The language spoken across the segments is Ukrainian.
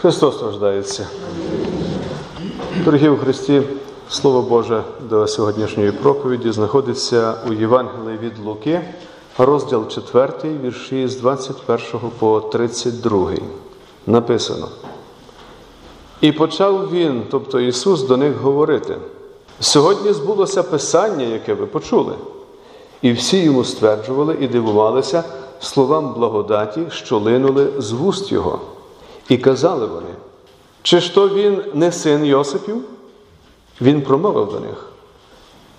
Христос страждається. Дорогі у Христі, Слово Боже до сьогоднішньої проповіді знаходиться у Євангелії від Луки, розділ 4, вірші з 21 по 32. Написано. І почав він, тобто Ісус, до них говорити: сьогодні збулося Писання, яке ви почули. І всі йому стверджували і дивувалися словам благодаті, що линули з вуст Його. І казали вони, чи ж то він не син Йосипів? Він промовив до них.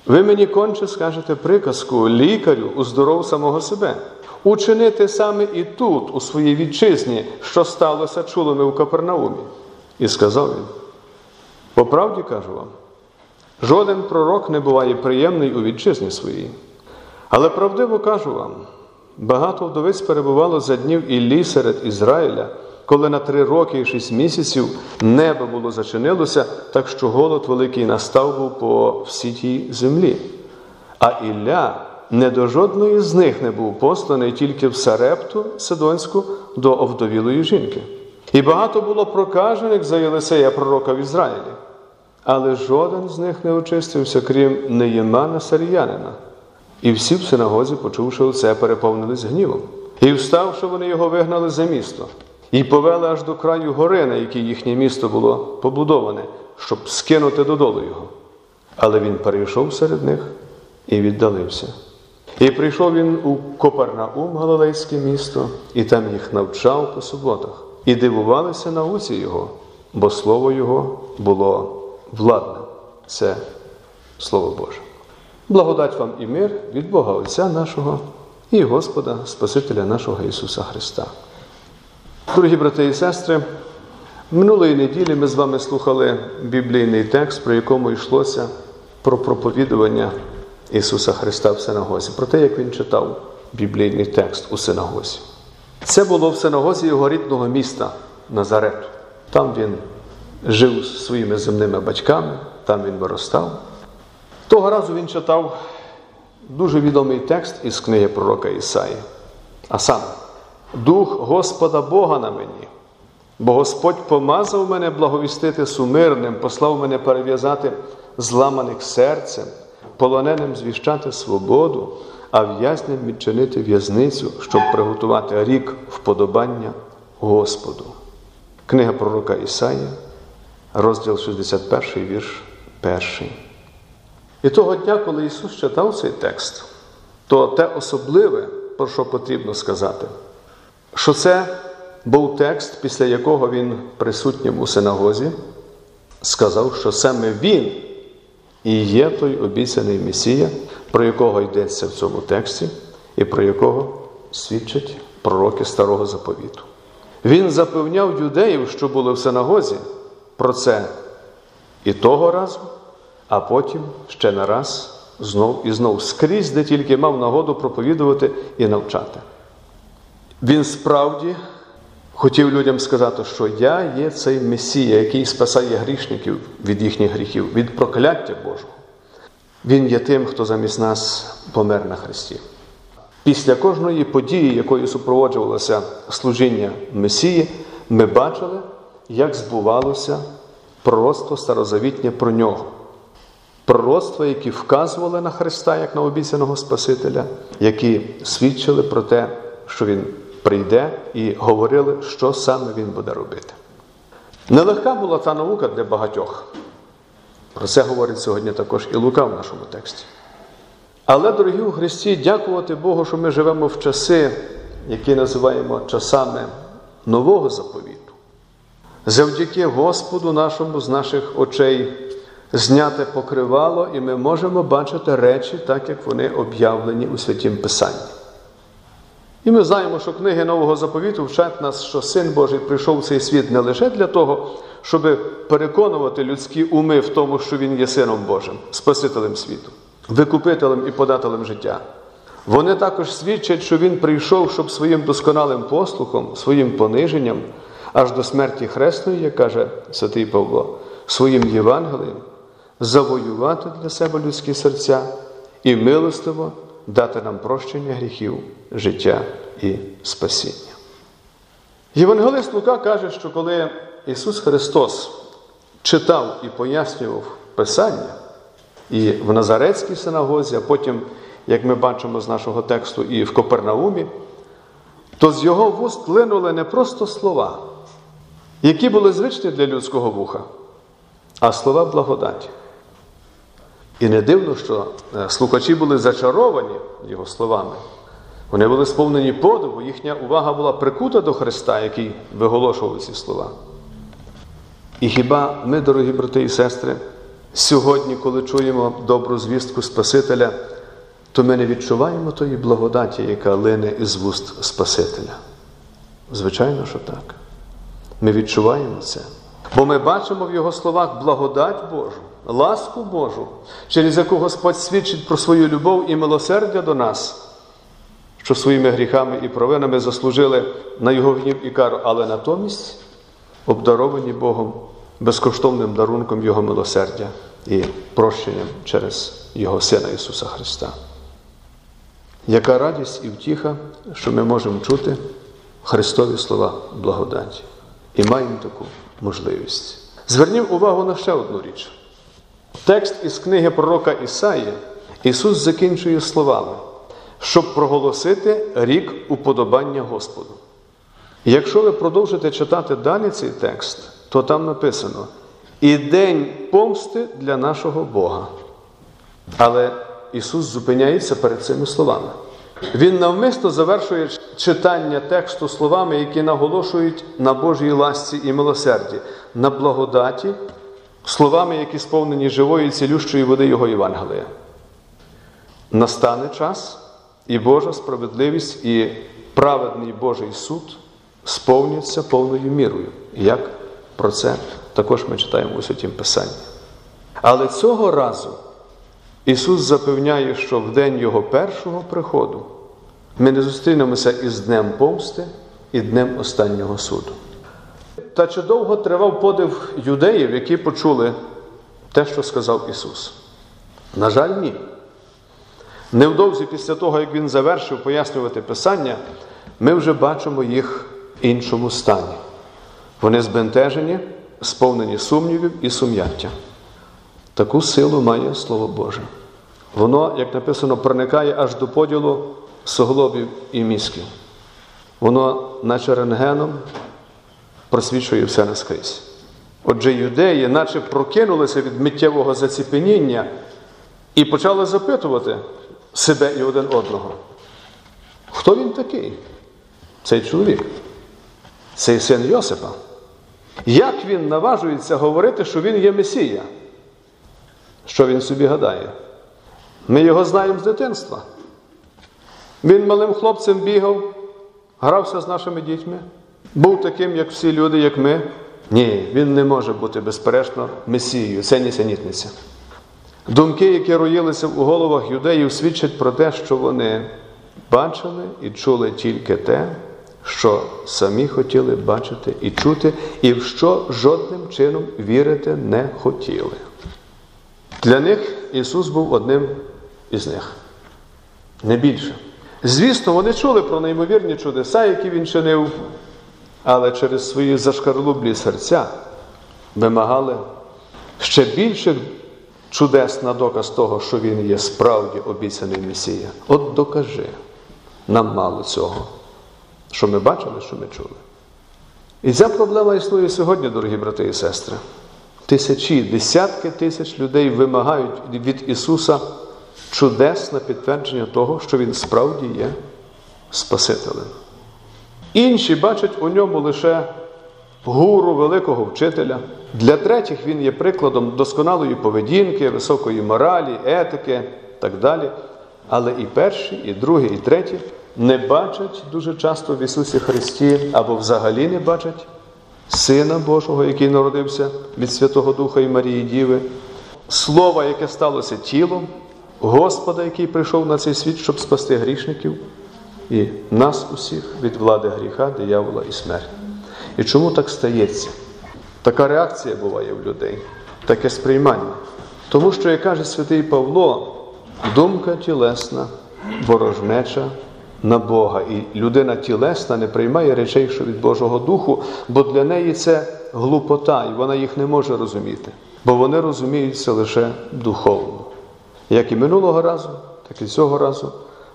Ви мені конче скажете приказку лікарю уздоров самого себе. Учинити саме і тут, у своїй вітчизні, що сталося чуло ми в Капернаумі. І сказав він: по правді кажу вам, жоден пророк не буває приємний у вітчизні своїй. Але правдиво кажу вам, багато вдовиць перебувало за днів Іллі серед Ізраїля, коли на три роки і шість місяців небо було зачинилося, так що голод великий настав був по всій тій землі. А Ілля не до жодної з них не був посланий тільки в Сарепту Сидонську до овдовілої жінки. І багато було прокажених за Єлисея пророка в Ізраїлі, але жоден з них не очистився, крім Неємана Саріянина. І всі в синагозі, почувши оце, переповнились гнівом. І вставши, вони його вигнали за місто, і повели аж до краю гори, на якій їхнє місто було побудоване, щоб скинути додолу його. Але він перейшов серед них і віддалився. І прийшов він у Копернаум, Галилейське місто, і там їх навчав по суботах, і дивувалися науці його, бо слово його було владне. Це Слово Боже. Благодать вам і мир від Бога Отця нашого і Господа, Спасителя нашого Ісуса Христа. Дорогі брати і сестри, минулої неділі ми з вами слухали біблійний текст, про якому йшлося про проповідування Ісуса Христа в синагозі, про те, як Він читав біблійний текст у синагозі. Це було в синагозі його рідного міста Назарету. Там він жив з своїми земними батьками, там він виростав. Того разу він читав дуже відомий текст із книги пророка Ісаї. А саме, Дух Господа Бога на мені, бо Господь помазав мене благовістити сумирним, послав мене перев'язати зламаних серцем, полоненим звіщати свободу, а в'язням відчинити в'язницю, щоб приготувати рік вподобання Господу. Книга пророка Ісаї, розділ 61, вірш 1. І того дня, коли Ісус читав цей текст, то те особливе, про що потрібно сказати, що це був текст, після якого Він присутнім у синагозі, сказав, що саме Він і є той обіцяний Месія, про якого йдеться в цьому тексті, і про якого свідчать пророки Старого Заповіту. Він запевняв юдеїв, що були в синагозі, про це і того разу а потім ще не раз знов і знов скрізь, де тільки мав нагоду проповідувати і навчати. Він справді хотів людям сказати, що я є цей Месія, який спасає грішників від їхніх гріхів, від прокляття Божого. Він є тим, хто замість нас помер на Христі. Після кожної події, якою супроводжувалося служіння Месії, ми бачили, як збувалося пророцтво старозавітнє про нього пророцтва, які вказували на Христа як на обіцяного Спасителя, які свідчили про те, що Він прийде, і говорили, що саме Він буде робити. Нелегка була та наука для багатьох. Про це говорить сьогодні також і Лука в нашому тексті. Але, дорогі у Христі, дякувати Богу, що ми живемо в часи, які називаємо часами нового заповіту. Завдяки Господу нашому з наших очей зняте покривало, і ми можемо бачити речі, так як вони об'явлені у святім Писанні. І ми знаємо, що книги Нового заповіту вчать нас, що Син Божий прийшов в цей світ не лише для того, щоб переконувати людські уми в тому, що Він є Сином Божим, Спасителем світу, викупителем і подателем життя. Вони також свідчать, що Він прийшов, щоб своїм досконалим послухом, своїм пониженням, аж до смерті Хресної, як каже святий Павло, своїм Євангелієм завоювати для себе людські серця і милостиво дати нам прощення гріхів, життя і спасіння. Євангелист Лука каже, що коли Ісус Христос читав і пояснював Писання і в Назарецькій синагозі, а потім, як ми бачимо з нашого тексту, і в Копернаумі, то з його вуст линули не просто слова, які були звичні для людського вуха, а слова благодаті. І не дивно, що е, слухачі були зачаровані його словами. Вони були сповнені подиву, їхня увага була прикута до Христа, який виголошував ці слова. І хіба ми, дорогі брати і сестри, сьогодні, коли чуємо добру звістку Спасителя, то ми не відчуваємо тої благодаті, яка лине із вуст Спасителя? Звичайно, що так. Ми відчуваємо це. Бо ми бачимо в його словах благодать Божу, ласку Божу, через яку Господь свідчить про свою любов і милосердя до нас, що своїми гріхами і провинами заслужили на його гнів і кару, але натомість обдаровані Богом безкоштовним дарунком Його милосердя і прощенням через Його Сина Ісуса Христа. Яка радість і втіха, що ми можемо чути Христові слова благодаті і маємо таку можливість. Зверніть увагу на ще одну річ. Текст із книги пророка Ісаї Ісус закінчує словами, щоб проголосити рік уподобання Господу. Якщо ви продовжите читати далі цей текст, то там написано і день помсти для нашого Бога. Але Ісус зупиняється перед цими словами. Він навмисно завершує читання тексту словами, які наголошують на Божій ласці і милосерді, на благодаті, словами, які сповнені живої цілющої води Його Євангелія. Настане час, і Божа справедливість, і праведний Божий суд сповняться повною мірою. Як про це також ми читаємо у Святім Писанні. Але цього разу Ісус запевняє, що в день Його першого приходу ми не зустрінемося із Днем помсти і Днем останнього суду. Та чи довго тривав подив юдеїв, які почули те, що сказав Ісус? На жаль, ні. Невдовзі після того, як Він завершив пояснювати Писання, ми вже бачимо їх в іншому стані. Вони збентежені, сповнені сумнівів і сум'яття. Таку силу має Слово Боже. Воно, як написано, проникає аж до поділу суглобів і мізків. Воно, наче рентгеном, просвічує все наскрізь. Отже, юдеї, наче прокинулися від миттєвого заціпеніння і почали запитувати себе і один одного. Хто він такий? Цей чоловік, цей син Йосипа. Як він наважується говорити, що він є Месія? Що він собі гадає? Ми його знаємо з дитинства. Він малим хлопцем бігав, грався з нашими дітьми, був таким, як всі люди, як ми. Ні, він не може бути безперечно Месією, це нісенітниця. Думки, які роїлися у головах юдеїв, свідчать про те, що вони бачили і чули тільки те, що самі хотіли бачити і чути, і в що жодним чином вірити не хотіли. Для них Ісус був одним із них, не більше. Звісно, вони чули про неймовірні чудеса, які він чинив, але через свої зашкарлублі серця вимагали ще більших чудес на доказ того, що він є справді обіцяний Месія. От докажи, нам мало цього, що ми бачили, що ми чули. І ця проблема існує сьогодні, дорогі брати і сестри. Тисячі, десятки тисяч людей вимагають від Ісуса чудес на підтвердження того, що Він справді є Спасителем. Інші бачать у ньому лише гуру великого вчителя. Для третіх він є прикладом досконалої поведінки, високої моралі, етики так далі. Але і перші, і другі, і треті не бачать дуже часто в Ісусі Христі або взагалі не бачать Сина Божого, який народився від Святого Духа і Марії Діви, Слова, яке сталося тілом, Господа, який прийшов на цей світ, щоб спасти грішників, і нас усіх від влади гріха, диявола і смерті. І чому так стається? Така реакція буває в людей, таке сприймання. Тому що, як каже святий Павло, думка тілесна, ворожнеча на Бога. І людина тілесна не приймає речей, що від Божого Духу, бо для неї це глупота, і вона їх не може розуміти, бо вони розуміються лише духовно. Як і минулого разу, так і цього разу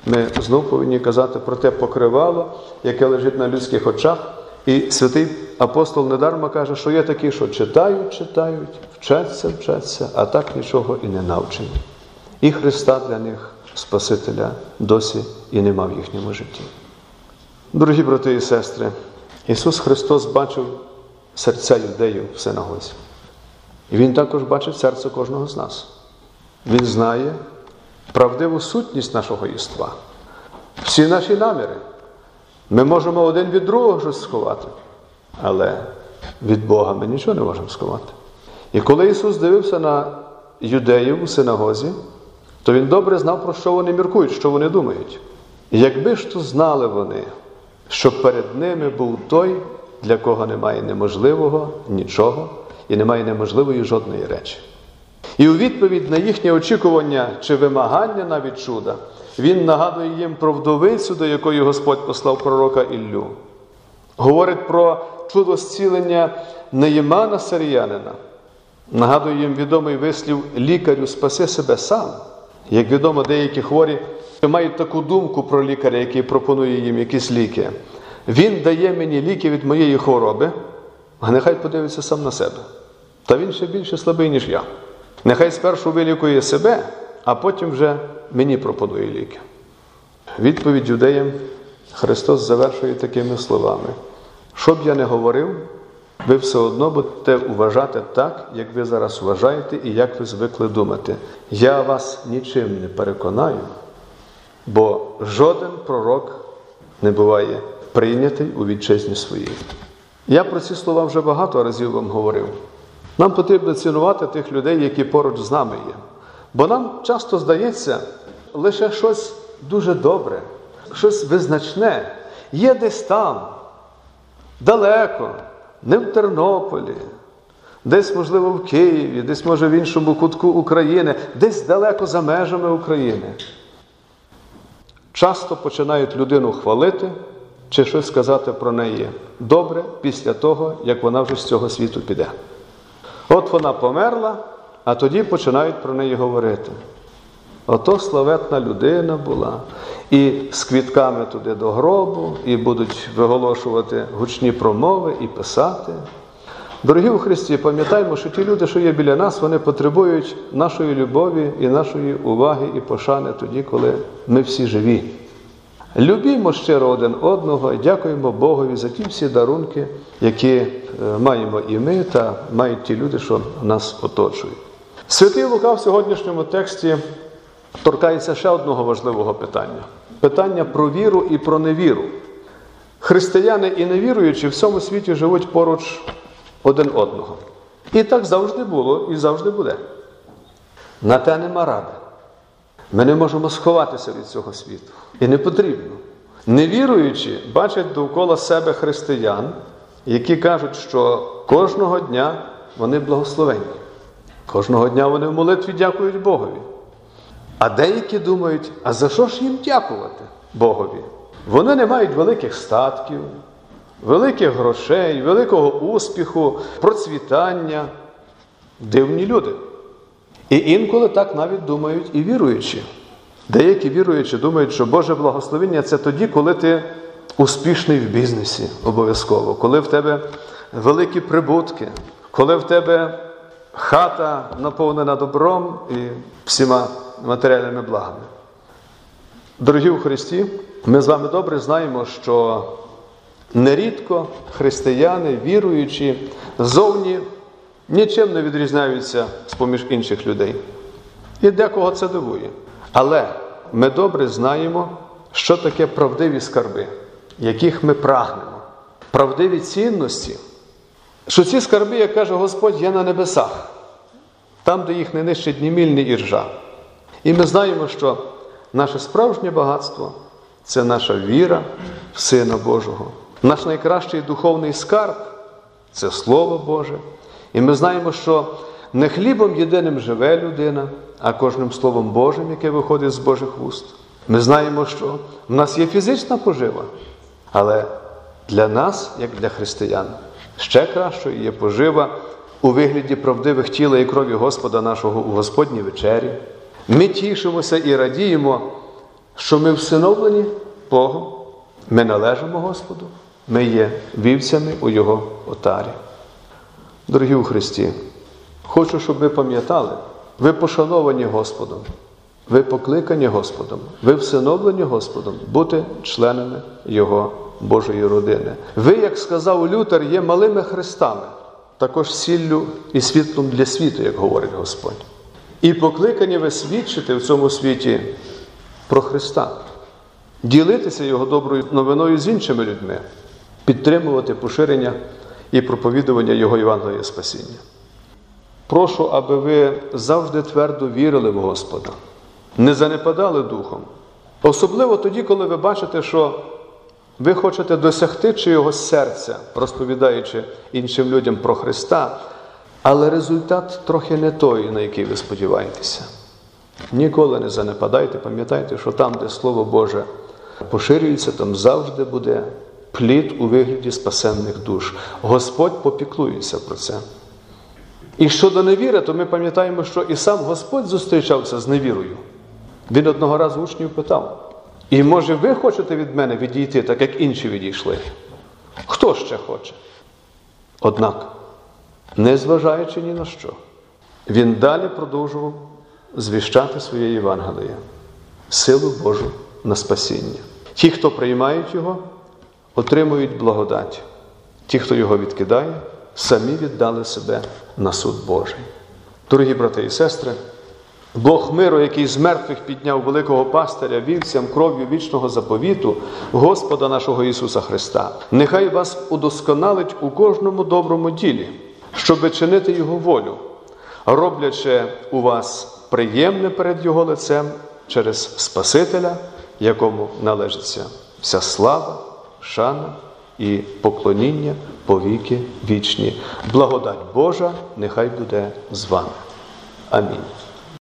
ми знов повинні казати про те покривало, яке лежить на людських очах. І святий апостол недарма каже, що є такі, що читають, читають, вчаться, вчаться, а так нічого і не навчені. І Христа для них, Спасителя, досі і нема в їхньому житті. Дорогі брати і сестри, Ісус Христос бачив серця юдеїв в синагозі. І Він також бачить серце кожного з нас. Він знає правдиву сутність нашого єства, всі наші наміри. Ми можемо один від другого щось сховати, але від Бога ми нічого не можемо сховати. І коли Ісус дивився на юдеїв у синагозі, то Він добре знав, про що вони міркують, що вони думають. Якби ж то знали вони, що перед ними був той, для кого немає неможливого нічого і немає неможливої жодної речі. І у відповідь на їхнє очікування чи вимагання навіть чуда, він нагадує їм про вдовицю, до якої Господь послав пророка Іллю. Говорить про чудо зцілення Неємана Саріянина. Нагадує їм відомий вислів лікарю спаси себе сам. Як відомо, деякі хворі мають таку думку про лікаря, який пропонує їм якісь ліки. Він дає мені ліки від моєї хвороби, а нехай подивиться сам на себе. Та він ще більше слабий, ніж я. Нехай спершу вилікує себе, а потім вже мені пропонує ліки. Відповідь юдеям Христос завершує такими словами: що б я не говорив, ви все одно будете вважати так, як ви зараз вважаєте і як ви звикли думати. Я вас нічим не переконаю, бо жоден пророк не буває прийнятий у вітчизні своїй. Я про ці слова вже багато разів вам говорив. Нам потрібно цінувати тих людей, які поруч з нами є. Бо нам часто здається лише щось дуже добре, щось визначне, є десь там, далеко, не в Тернополі, десь, можливо, в Києві, десь, може, в іншому кутку України, десь далеко за межами України. Часто починають людину хвалити чи щось сказати про неї добре після того, як вона вже з цього світу піде. От вона померла, а тоді починають про неї говорити. Ото славетна людина була, і з квітками туди до гробу, і будуть виголошувати гучні промови і писати. Дорогі у Христі, пам'ятаємо, що ті люди, що є біля нас, вони потребують нашої любові і нашої уваги і пошани тоді, коли ми всі живі. Любімо щиро один одного і дякуємо Богові за ті всі дарунки, які е, маємо і ми, та мають ті люди, що нас оточують. Святий Лука в сьогоднішньому тексті торкається ще одного важливого питання питання про віру і про невіру. Християни і невіруючі в всьому світі живуть поруч один одного. І так завжди було і завжди буде. На те нема ради. Ми не можемо сховатися від цього світу. І не потрібно. Невіруючі бачать довкола себе християн, які кажуть, що кожного дня вони благословенні. Кожного дня вони в молитві дякують Богові. А деякі думають, а за що ж їм дякувати Богові? Вони не мають великих статків, великих грошей, великого успіху, процвітання. Дивні люди. І інколи так навіть думають і віруючі. Деякі віруючі думають, що Боже благословення це тоді, коли ти успішний в бізнесі обов'язково, коли в тебе великі прибутки, коли в тебе хата наповнена добром і всіма матеріальними благами. Дорогі у Христі, ми з вами добре знаємо, що нерідко християни, віруючі, зовні нічим не відрізняються з поміж інших людей. І декого це дивує. Але ми добре знаємо, що таке правдиві скарби, яких ми прагнемо, правдиві цінності, що ці скарби, як каже Господь, є на небесах, там, де їх не нищить ні міль, ні іржа. І ми знаємо, що наше справжнє багатство це наша віра в Сина Божого. Наш найкращий духовний скарб це Слово Боже. І ми знаємо, що не хлібом єдиним живе людина, а кожним Словом Божим, яке виходить з Божих вуст. Ми знаємо, що в нас є фізична пожива, але для нас, як для християн, Ще кращою є пожива у вигляді правдивих тіла і крові Господа нашого у Господній вечері. Ми тішимося і радіємо, що ми всиновлені Богом, ми належимо Господу, ми є вівцями у Його отарі. Дорогі у Христі, хочу, щоб ви пам'ятали, ви пошановані Господом, ви покликані Господом, ви всиновлені Господом бути членами Його Божої родини. Ви, як сказав Лютер, є малими Христами, також сіллю і світлом для світу, як говорить Господь. І покликані ви свідчити в цьому світі про Христа, ділитися Його доброю новиною з іншими людьми, підтримувати поширення і проповідування Його Євангелія Спасіння. Прошу, аби ви завжди твердо вірили в Господа, не занепадали духом. Особливо тоді, коли ви бачите, що ви хочете досягти чийогось серця, розповідаючи іншим людям про Христа, але результат трохи не той, на який ви сподіваєтеся. Ніколи не занепадайте, пам'ятайте, що там, де Слово Боже поширюється, там завжди буде плід у вигляді спасенних душ. Господь попіклується про це. І щодо невіри, то ми пам'ятаємо, що і сам Господь зустрічався з невірою. Він одного разу учнів питав: і може ви хочете від мене відійти, так як інші відійшли? Хто ще хоче? Однак, незважаючи ні на що, він далі продовжував звіщати своє Євангеліє, силу Божу на спасіння. Ті, хто приймають його, отримують благодать. Ті, хто його відкидає, самі віддали себе на суд Божий. Дорогі брати і сестри, Бог миру, який з мертвих підняв великого пастиря вівцям кров'ю вічного заповіту, Господа нашого Ісуса Христа, нехай вас удосконалить у кожному доброму ділі, щоби чинити Його волю, роблячи у вас приємне перед Його лицем через Спасителя, якому належиться вся слава, шана і поклоніння повіки вічні. Благодать Божа нехай буде з вами. Амінь.